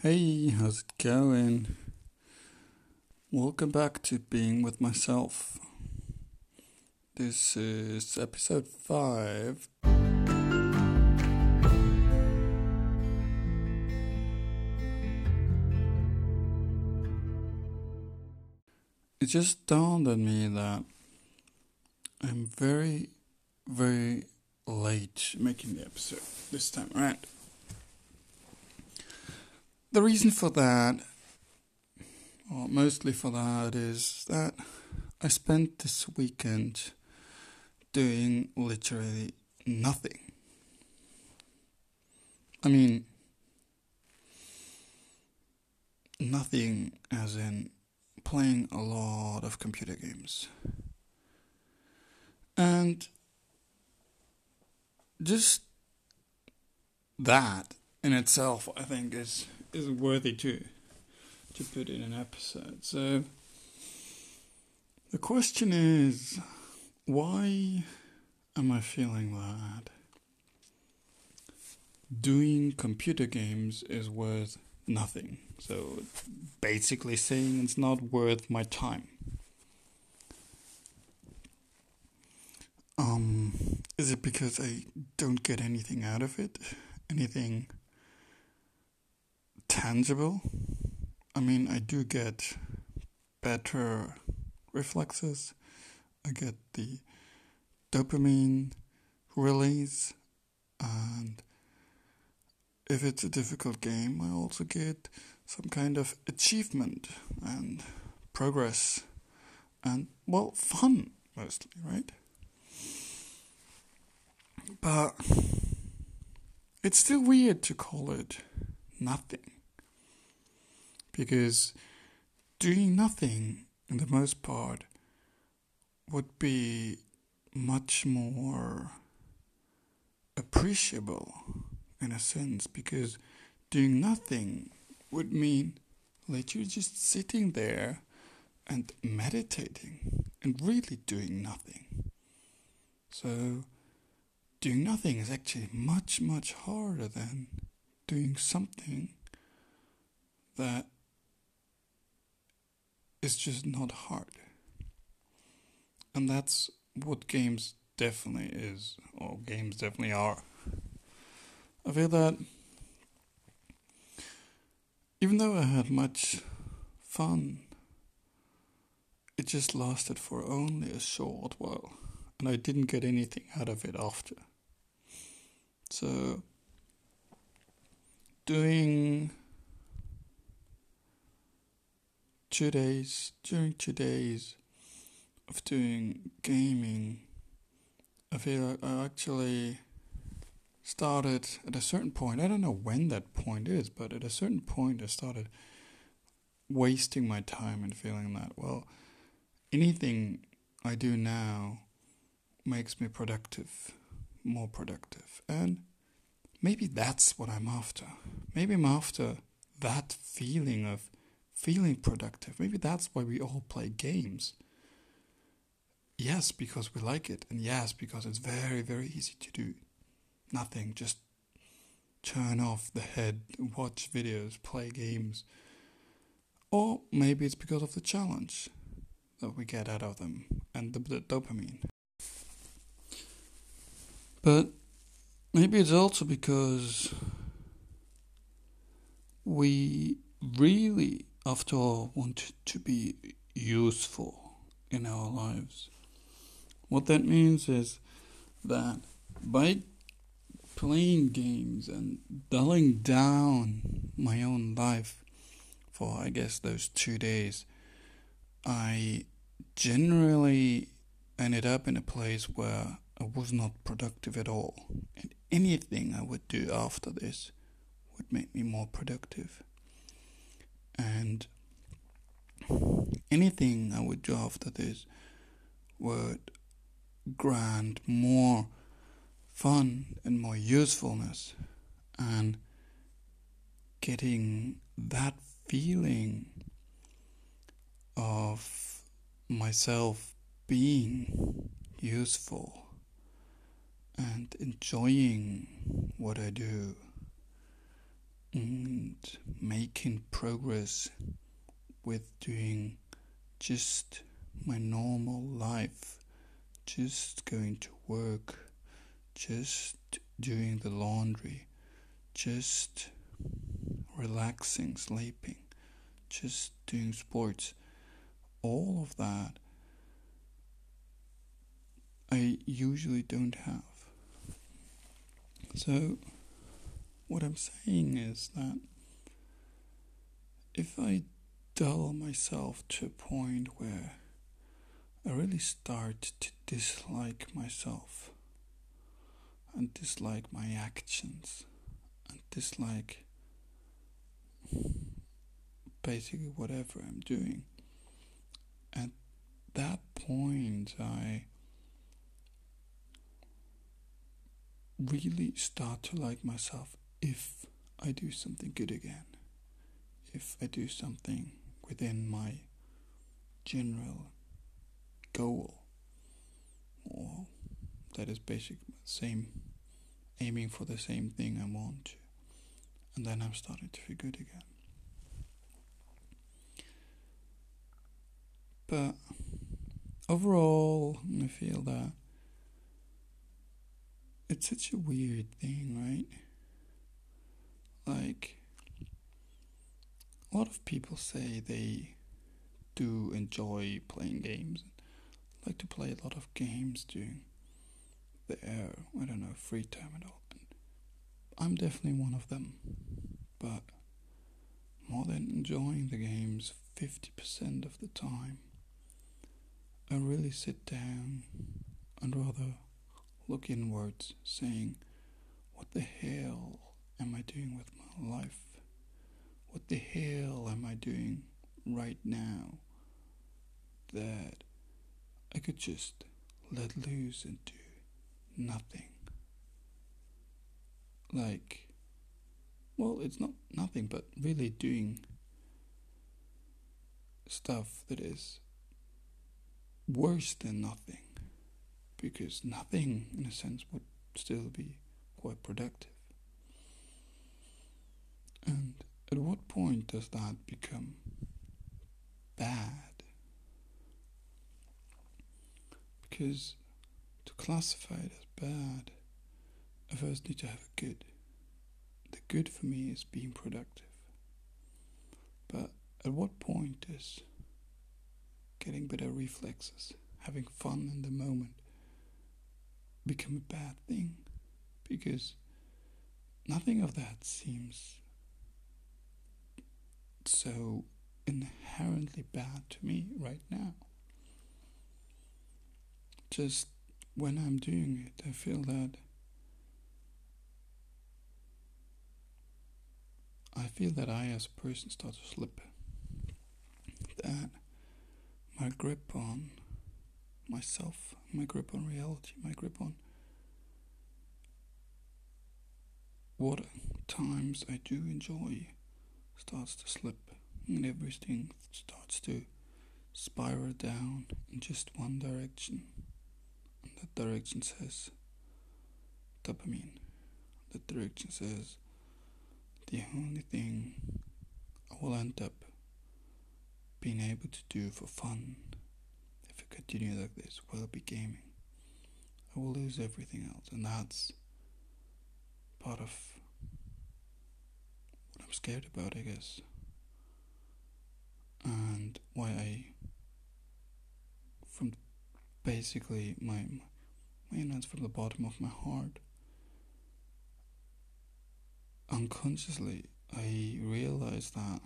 Hey, how's it going? Welcome back to Being with Myself. This is episode 5. It just dawned on me that I'm very, very late making the episode this time around. The reason for that, or mostly for that, is that I spent this weekend doing literally nothing. I mean, nothing as in playing a lot of computer games. And just that in itself, I think, is is worthy to to put in an episode. So the question is, why am I feeling that doing computer games is worth nothing? So basically saying it's not worth my time. Um, is it because I don't get anything out of it? Anything tangible. I mean, I do get better reflexes. I get the dopamine release, and if it's a difficult game, I also get some kind of achievement and progress and, well, fun mostly, right? But it's still weird to call it nothing because doing nothing, in the most part, would be much more appreciable in a sense because doing nothing would mean that you're just sitting there and meditating and really doing nothing. So, doing nothing is actually much, much harder than doing something that it's just not hard. And that's what games definitely is, or games definitely are. I feel that even though I had much fun, it just lasted for only a short while, and I didn't get anything out of it after. So, doing two days, during two days of doing gaming, I feel I actually started at a certain point. I don't know when that point is, but at a certain point, I started wasting my time and feeling that, well, anything I do now makes me productive, more productive. And maybe that's what I'm after. Maybe I'm after that feeling of feeling productive. Maybe that's why we all play games. Yes, because we like it, and yes, because it's very, very easy to do. Nothing, just turn off the head, watch videos, play games. Or maybe it's because of the challenge that we get out of them and the, the dopamine. But maybe it's also because we really after all, want to be useful in our lives. What that means is that by playing games and dulling down my own life for, I guess, those two days, I generally ended up in a place where I was not productive at all. And anything I would do after this would make me more productive and anything I would do after this would grant more fun and more usefulness. And getting that feeling of myself being useful and enjoying what I do and making progress with doing just my normal life, just going to work, just doing the laundry, just relaxing, sleeping, just doing sports, all of that I usually don't have. So, what I'm saying is that if I dull myself to a point where I really start to dislike myself and dislike my actions and dislike basically whatever I'm doing. At that point, I really start to like myself if I do something good again. If I do something within my general goal, or that is basically same aiming for the same thing I want to, and then I'm starting to feel good again. But overall, I feel that it's such a weird thing, right? Like, a lot of people say they do enjoy playing games, like to play a lot of games during their, uh, I don't know, free time and all. And I'm definitely one of them, but more than enjoying the games 50% of the time, I really sit down and rather look inwards, saying, What the hell am I doing with my life? What the hell am I doing right now that I could just let loose and do nothing? Like, well, it's not nothing, but really doing stuff that is worse than nothing because nothing, in a sense, would still be quite productive. And at what point does that become bad? Because to classify it as bad, I first need to have a good. The good for me is being productive. But at what point is getting better reflexes, having fun in the moment, become a bad thing because nothing of that seems so inherently bad to me right now. Just when I'm doing it, I feel that I feel that I, as a person, start to slip. That my grip on myself, my grip on reality, my grip on what times I do enjoy starts to slip and everything starts to spiral down in just one direction. And that direction says dopamine. That direction says the only thing I will end up being able to do for fun if I continue like this will be gaming. I will lose everything else, and that's part of I'm scared about, I guess, and why I, from basically my my innards from the bottom of my heart, unconsciously, I realize that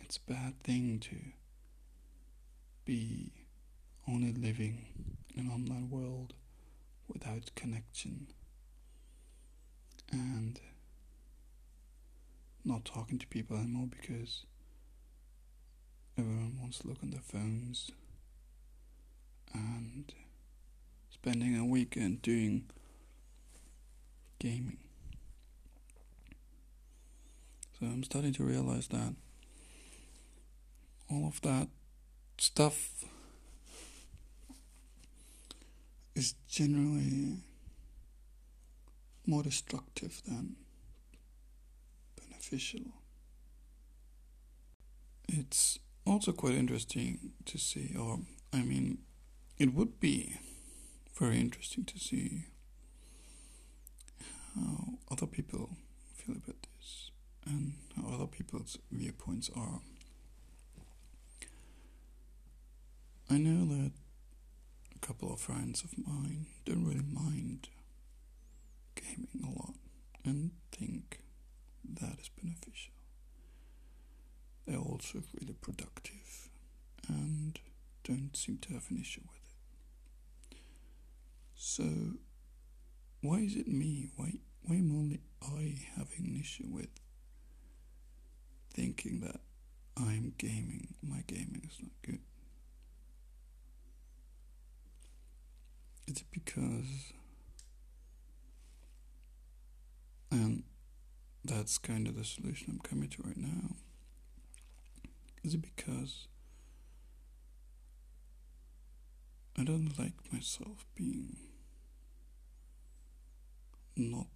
it's a bad thing to be only living in an online world without connection. And not talking to people anymore because everyone wants to look on their phones and spending a weekend doing gaming. So I'm starting to realize that all of that stuff is generally more destructive than beneficial. it's also quite interesting to see, or I mean, it would be very interesting to see how other people feel about this and how other people's viewpoints are. I know that a couple of friends of mine don't really mind gaming a lot and think that is beneficial. They're also really productive and don't seem to have an issue with it. So, why is it me? Why, why am only I having an issue with thinking that I'm gaming? My gaming is not good. Is it because, and that's kind of the solution I'm coming to right now. Is it because I don't like myself being not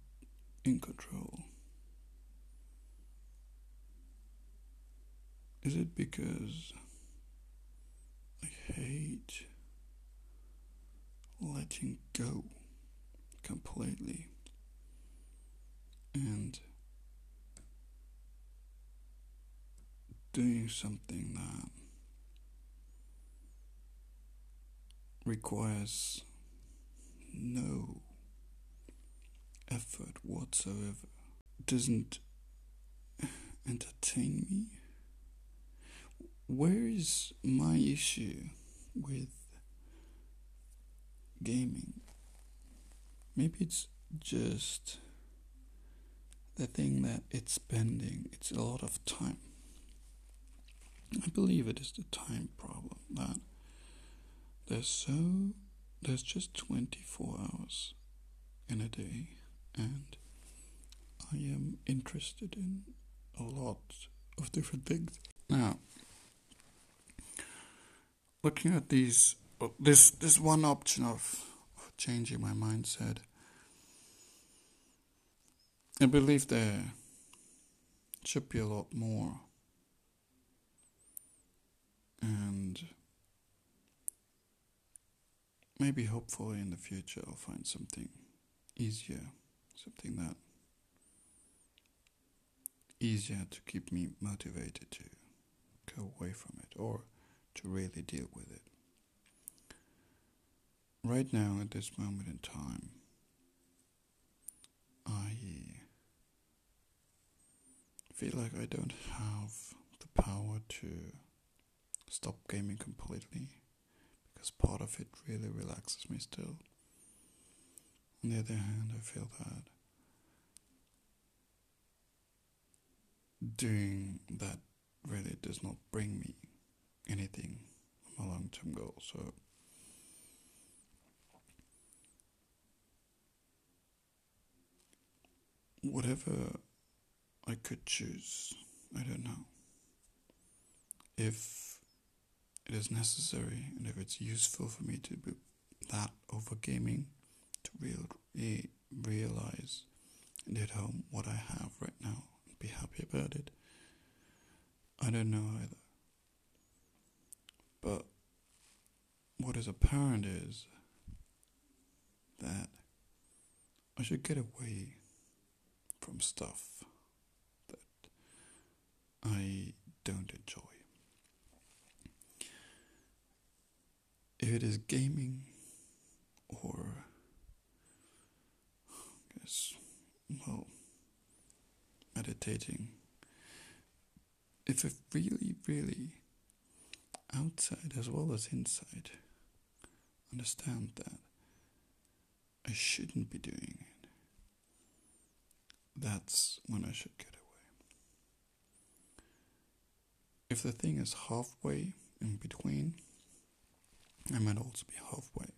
in control? Is it because I hate letting go completely and doing something that requires no effort whatsoever doesn't entertain me. Where is my issue with gaming? Maybe it's just the thing that it's spending it's a lot of time I believe it is the time problem that there's so there's just 24 hours in a day and I am interested in a lot of different things. Now, looking at these oh, this this one option of, of changing my mindset I believe there should be a lot more and maybe hopefully in the future I'll find something easier, something that easier to keep me motivated to go away from it or to really deal with it. Right now, at this moment in time, I feel like I don't have the power to stop gaming completely because part of it really relaxes me still. On the other hand, I feel that doing that really does not bring me anything on my long term goal. So whatever I could choose, I don't know. If it is necessary and if it's useful for me to be that over gaming to real, re- realize and hit home what I have right now and be happy about it. I don't know either. But what is apparent is that I should get away from stuff that I don't enjoy. If it is gaming or I guess well meditating. If I really really outside as well as inside understand that I shouldn't be doing it. That's when I should get away. If the thing is halfway in between I might also be halfway.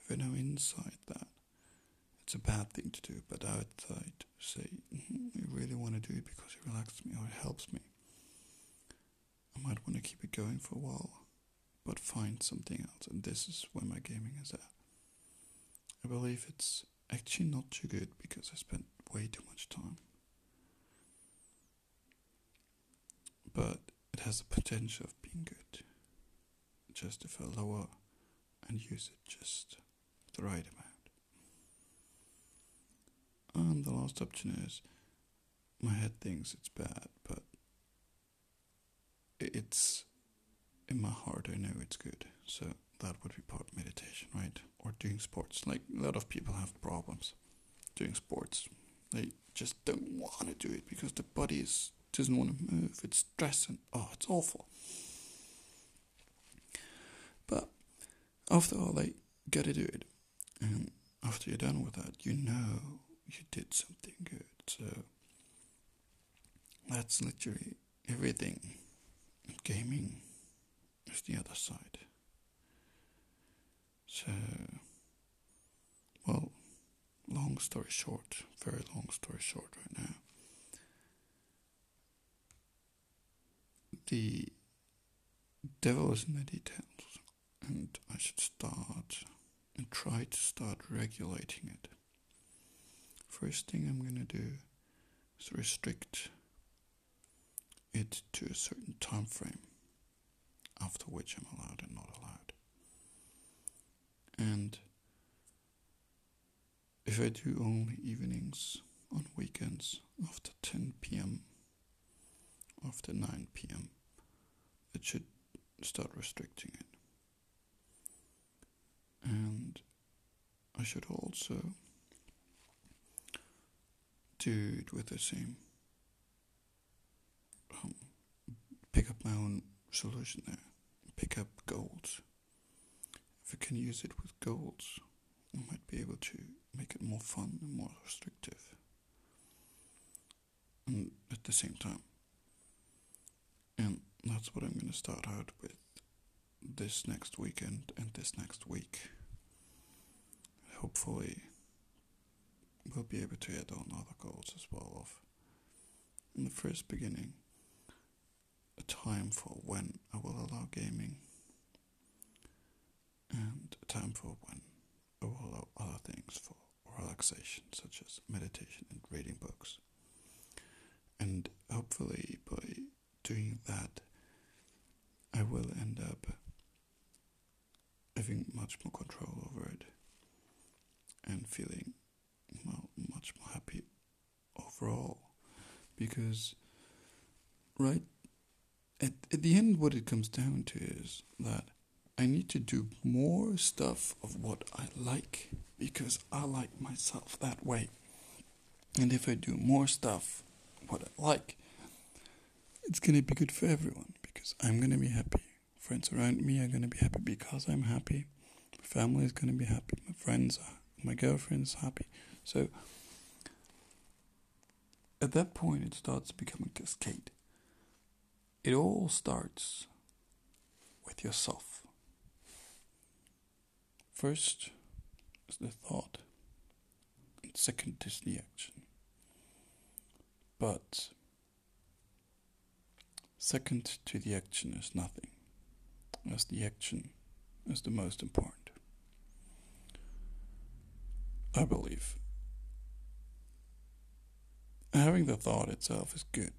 If I know inside that it's a bad thing to do, but outside say, mm-hmm, I really want to do it because it relaxes me or it helps me, I might want to keep it going for a while, but find something else, and this is where my gaming is at. I believe it's actually not too good because I spent way too much time. But it has the potential of being good. Just I lower and use it just the right amount. And the last option is my head thinks it's bad, but it's in my heart I know it's good. So that would be part meditation, right? Or doing sports. Like a lot of people have problems doing sports. They just don't want to do it because the body is doesn't want to move. It's stressing. Oh, it's awful. But after all, they gotta do it, and after you're done with that, you know you did something good. So that's literally everything. Gaming is the other side. So, well, long story short, very long story short, right now. The devil is in the details, and I should start and try to start regulating it. First thing I'm going to do is restrict it to a certain time frame, after which I'm allowed and not allowed. And if I do only evenings on weekends after 10 p.m., after 9 p.m., it should start restricting it. And I should also do it with the same um, pick up my own solution there. Pick up goals. If I can use it with goals, I might be able to make it more fun and more restrictive. And at the same time. And that's what I'm going to start out with this next weekend and this next week. Hopefully, we'll be able to add on other goals as well. Of in the first beginning, a time for when I will allow gaming, and a time for when I will allow other things for relaxation, such as meditation and reading books. And hopefully, by doing that, I will end up much more control over it and feeling well, much more happy overall. Because, right at, at the end, what it comes down to is that I need to do more stuff of what I like because I like myself that way. And if I do more stuff what I like, it's gonna be good for everyone because I'm gonna be happy. Friends around me are gonna be happy because I'm happy. Family is gonna be happy. My friends are, my girlfriend's happy. So at that point, it starts becoming a cascade. It all starts with yourself. First is the thought, and second is the action. But second to the action is nothing, as the action is the most important. I believe. Having the thought itself is good,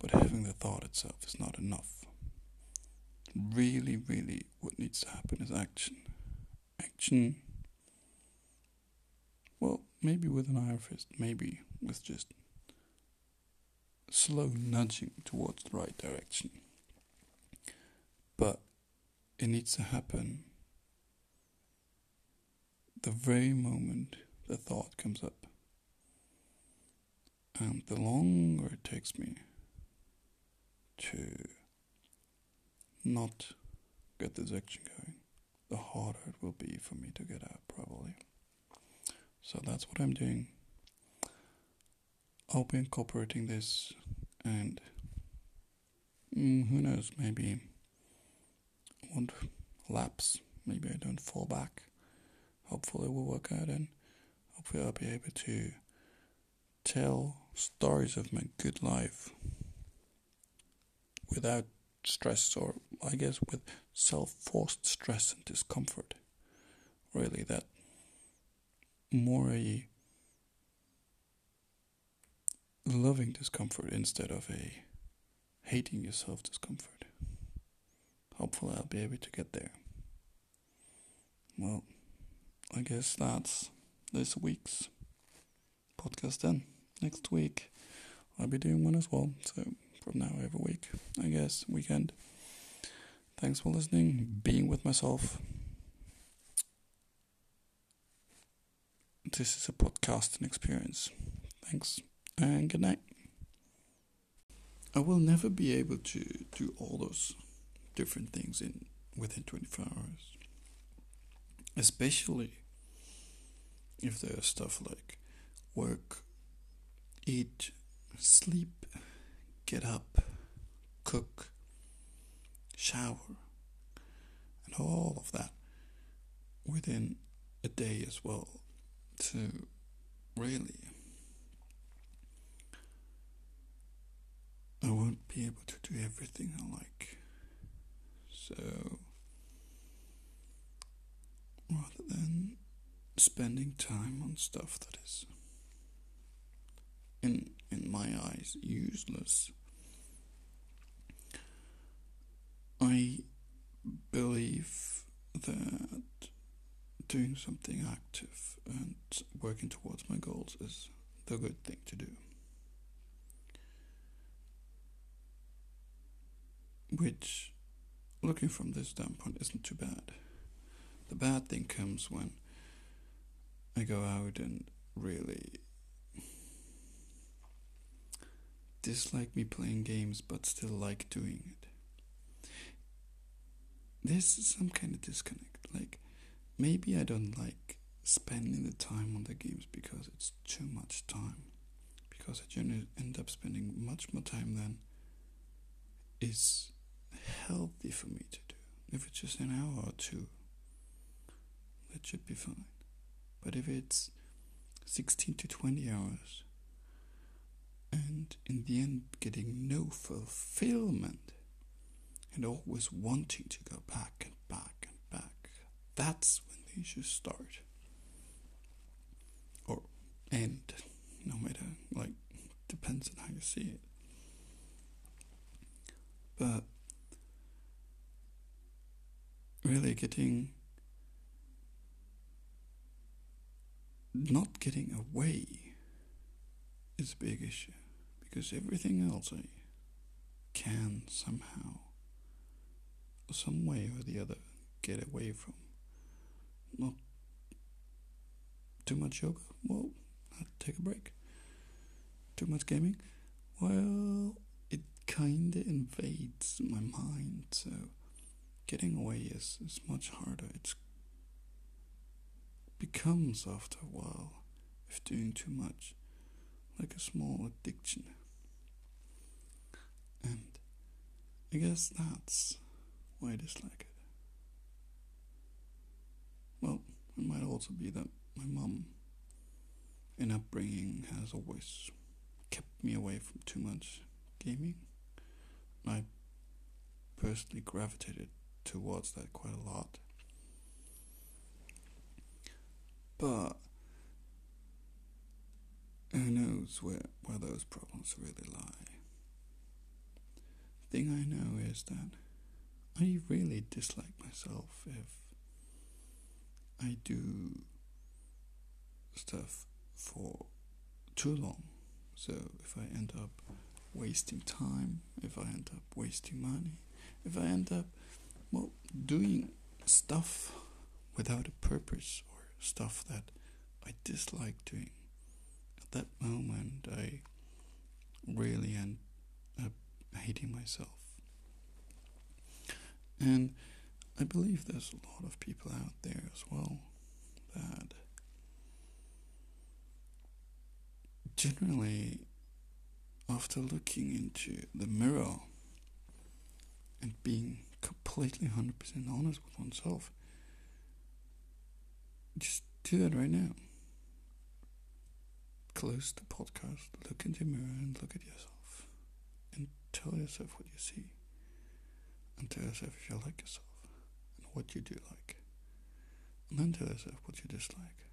but having the thought itself is not enough. Really, really, what needs to happen is action. Action well, maybe with an iron fist, maybe with just slow nudging towards the right direction. But it needs to happen the very moment the thought comes up. And the longer it takes me to not get this action going, the harder it will be for me to get out, probably. So that's what I'm doing. I'll be incorporating this, and mm, who knows, maybe I won't lapse. Maybe I don't fall back. Hopefully, it will work out, and hopefully, I'll be able to tell stories of my good life without stress, or I guess with self forced stress and discomfort. Really, that more a loving discomfort instead of a hating yourself discomfort. Hopefully, I'll be able to get there. Well, I guess that's this week's podcast then. Next week, I'll be doing one as well. So, from now every week, I guess, weekend. Thanks for listening, being with myself. This is a podcasting experience. Thanks, and good night. I will never be able to do all those different things in within 24 hours especially if there's stuff like work, eat, sleep, get up, cook, shower, and all of that within a day as well. So, really, I won't be able to do everything I like. So, rather than spending time on stuff that is in in my eyes useless I believe that doing something active and working towards my goals is the good thing to do. Which, looking from this standpoint, isn't too bad. The bad thing comes when I go out and really dislike me playing games but still like doing it. There's some kind of disconnect. Like, maybe I don't like spending the time on the games because it's too much time. Because I generally end up spending much more time than is healthy for me to do. If it's just an hour or two that should be fine. But if it's 16 to 20 hours and in the end getting no fulfillment and always wanting to go back and back and back, that's when the issues start. Or end, no matter, like, depends on how you see it. But really getting not getting away is a big issue because everything else I can somehow, some way or the other, get away from. Not too much yoga? Well, I'll take a break. Too much gaming? Well, it kinda invades my mind, so getting away is, is much harder. It's becomes after a while, if doing too much, like a small addiction. And I guess that's why I dislike it. Well, it might also be that my mum, in upbringing, has always kept me away from too much gaming. I personally gravitated towards that quite a lot. But who knows where, where those problems really lie? The thing I know is that I really dislike myself if I do stuff for too long. So if I end up wasting time, if I end up wasting money, if I end up, well, doing stuff without a purpose stuff that I dislike doing. At that moment, I really end up hating myself. And I believe there's a lot of people out there as well that generally, after looking into the mirror and being completely 100% honest with oneself, just do that right now. Close the podcast, look into the mirror and look at yourself. And tell yourself what you see. And tell yourself if you like yourself and what you do like. And then tell yourself what you dislike.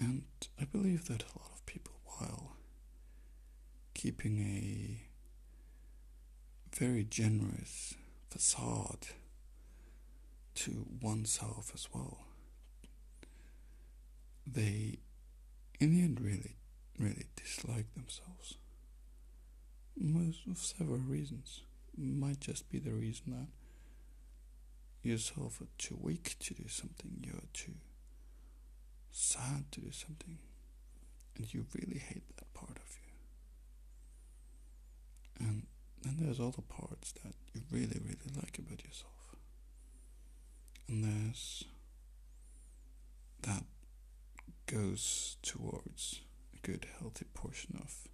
And I believe that a lot of people, while keeping a very generous facade to oneself as well. They, in the end, really, really dislike themselves. Most of several reasons. Might just be the reason that yourself are too weak to do something, you're too sad to do something, and you really hate that part of you. And then there's the parts that you really, really like about yourself. And there's that goes towards a good, healthy portion of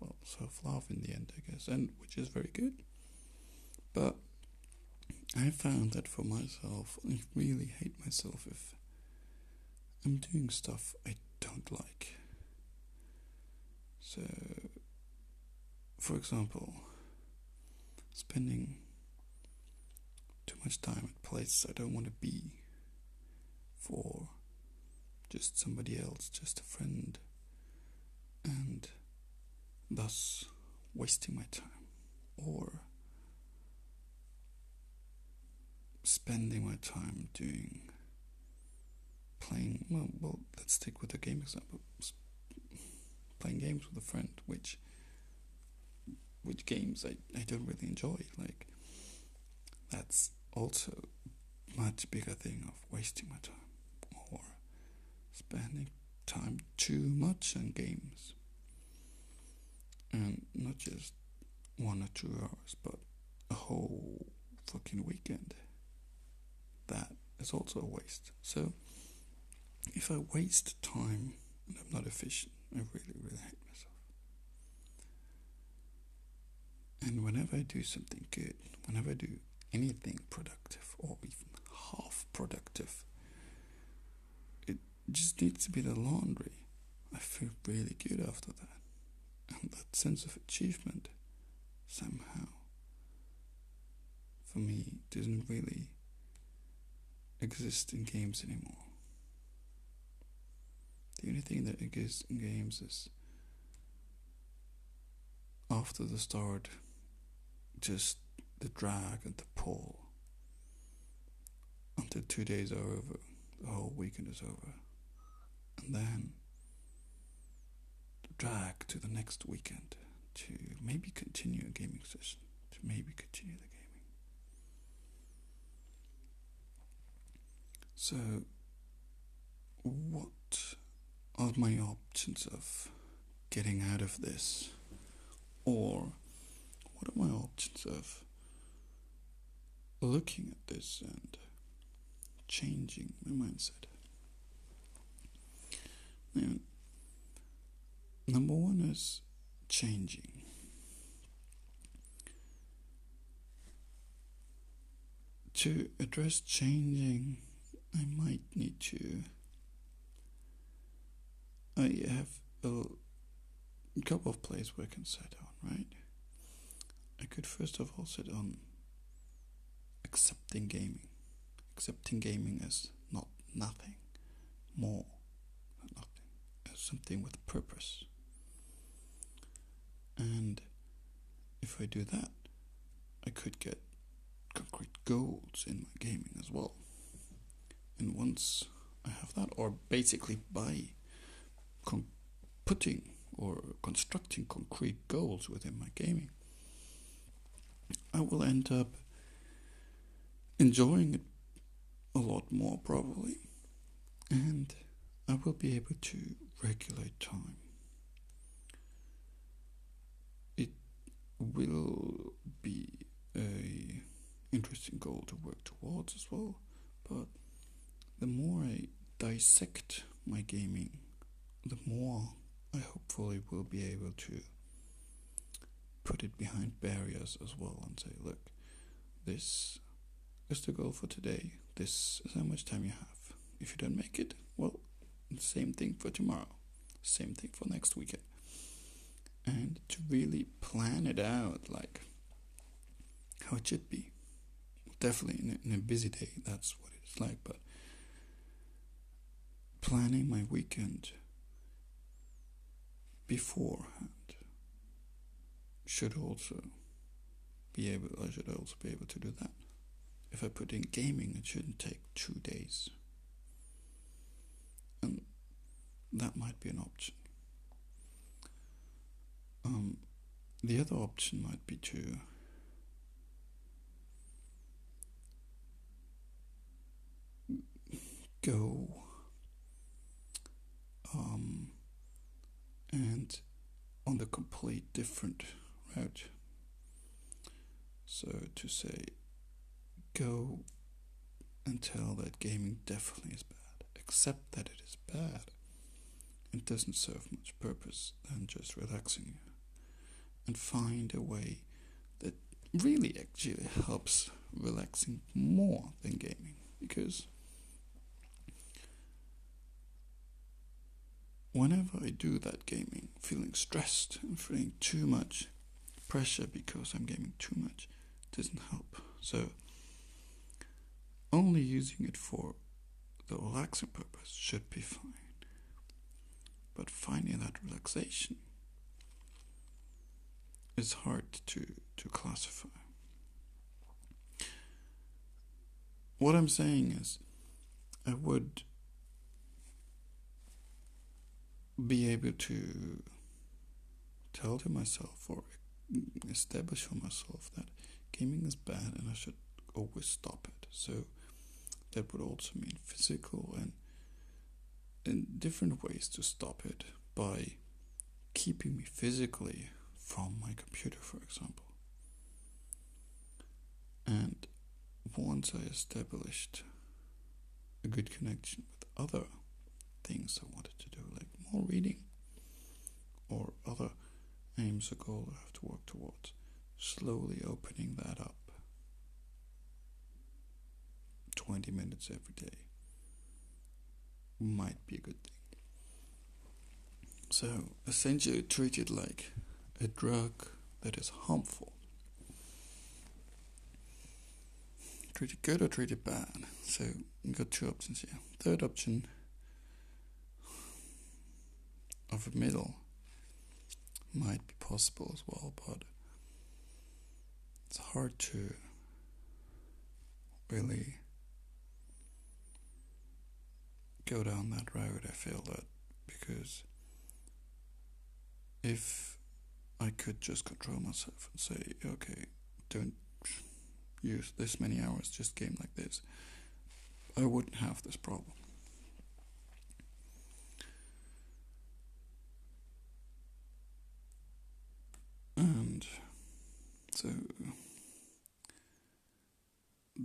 well, self love in the end, I guess, and which is very good. But I found that for myself, I really hate myself if I'm doing stuff I don't like. So, for example, spending too much time at places I don't want to be for just somebody else, just a friend, and thus wasting my time or spending my time doing playing well well let's stick with the game example playing games with a friend which which games I, I don't really enjoy like that's also much bigger thing of wasting my time spending time too much on games and not just one or two hours, but a whole fucking weekend. That is also a waste. So, if I waste time and I'm not efficient, I really, really hate myself. And whenever I do something good, whenever I do anything productive or even half productive, just needs to be the laundry. I feel really good after that and that sense of achievement somehow for me doesn't really exist in games anymore. The only thing that exists in games is after the start, just the drag and the pull until two days are over, the whole weekend is over, and then drag to the next weekend to maybe continue a gaming session, to maybe continue the gaming. So, what are my options of getting out of this? Or, what are my options of looking at this and changing my mindset? Number one is changing. To address changing, I might need to. I have a couple of places where I can sit on, right? I could first of all sit on accepting gaming. Accepting gaming as not nothing more something with purpose. And if I do that, I could get concrete goals in my gaming as well. And once I have that, or basically by con- putting or constructing concrete goals within my gaming, I will end up enjoying it a lot more probably. And I will be able to regulate time It will be a interesting goal to work towards as well. But the more I dissect my gaming, the more I hopefully will be able to put it behind barriers as well and say, look, this is the goal for today. This is how much time you have. If you don't make it, well, same thing for tomorrow. Same thing for next weekend and to really plan it out like how it should be. Definitely in a, in a busy day, that's what it's like, but planning my weekend beforehand should also be able I should also be able to do that. If I put in gaming it shouldn't take two days. And that might be an option. Um, the other option might be to go um, and on the complete different route. So to say, go and tell that gaming definitely is bad, accept that it is bad. It doesn't serve much purpose than just relaxing you, and find a way that really actually helps relaxing more than gaming because whenever I do that gaming, feeling stressed and feeling too much pressure because I'm gaming too much, doesn't help. So, only using it for the relaxing purpose should be fine. But finding that relaxation is hard to, to classify. What I'm saying is, I would be able to tell to myself or establish for myself that gaming is bad and I should always stop it. So that would also mean physical and in different ways to stop it by keeping me physically from my computer, for example. And once I established a good connection with other things I wanted to do, like more reading or other aims or goals I have to work towards, slowly opening that up 20 minutes every day might be a good thing. So, essentially, treat it like a drug that is harmful. Treat it good or treat it bad. So, you got two options here. Third option of a middle might be possible as well, but it's hard to really go down that road. I feel that because if I could just control myself and say, okay, don't use this many hours, just game like this, I wouldn't have this problem. And so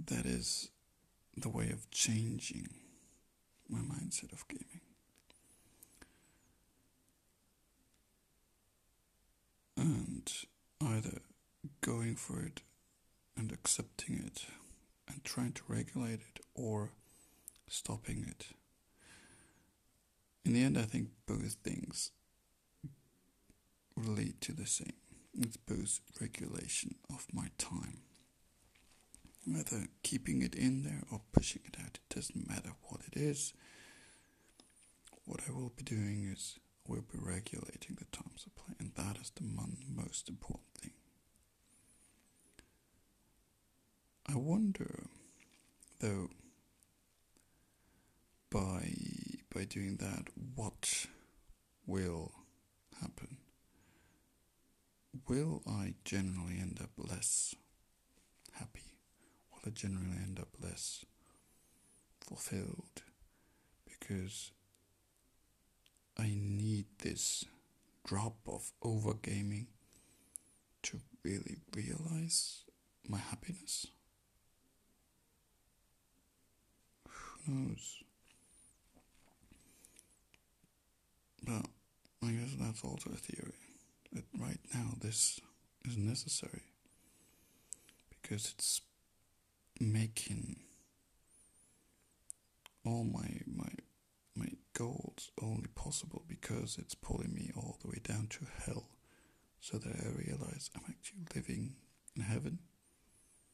that is the way of changing my mindset of gaming. And either going for it and accepting it and trying to regulate it or stopping it. In the end, I think both things relate to the same. It's both regulation of my time. Whether keeping it in there or pushing it out, it doesn't matter what it is. What I will be doing is we'll be regulating the time supply, and that is the most important thing. I wonder, though, by by doing that, what will happen? Will I generally end up less happy? I generally end up less fulfilled? Because I need this drop of overgaming to really realize my happiness. Who knows? But I guess that's also a theory that right now this is necessary because it's making all my my my goals only possible because it's pulling me all the way down to hell so that I realize I'm actually living in heaven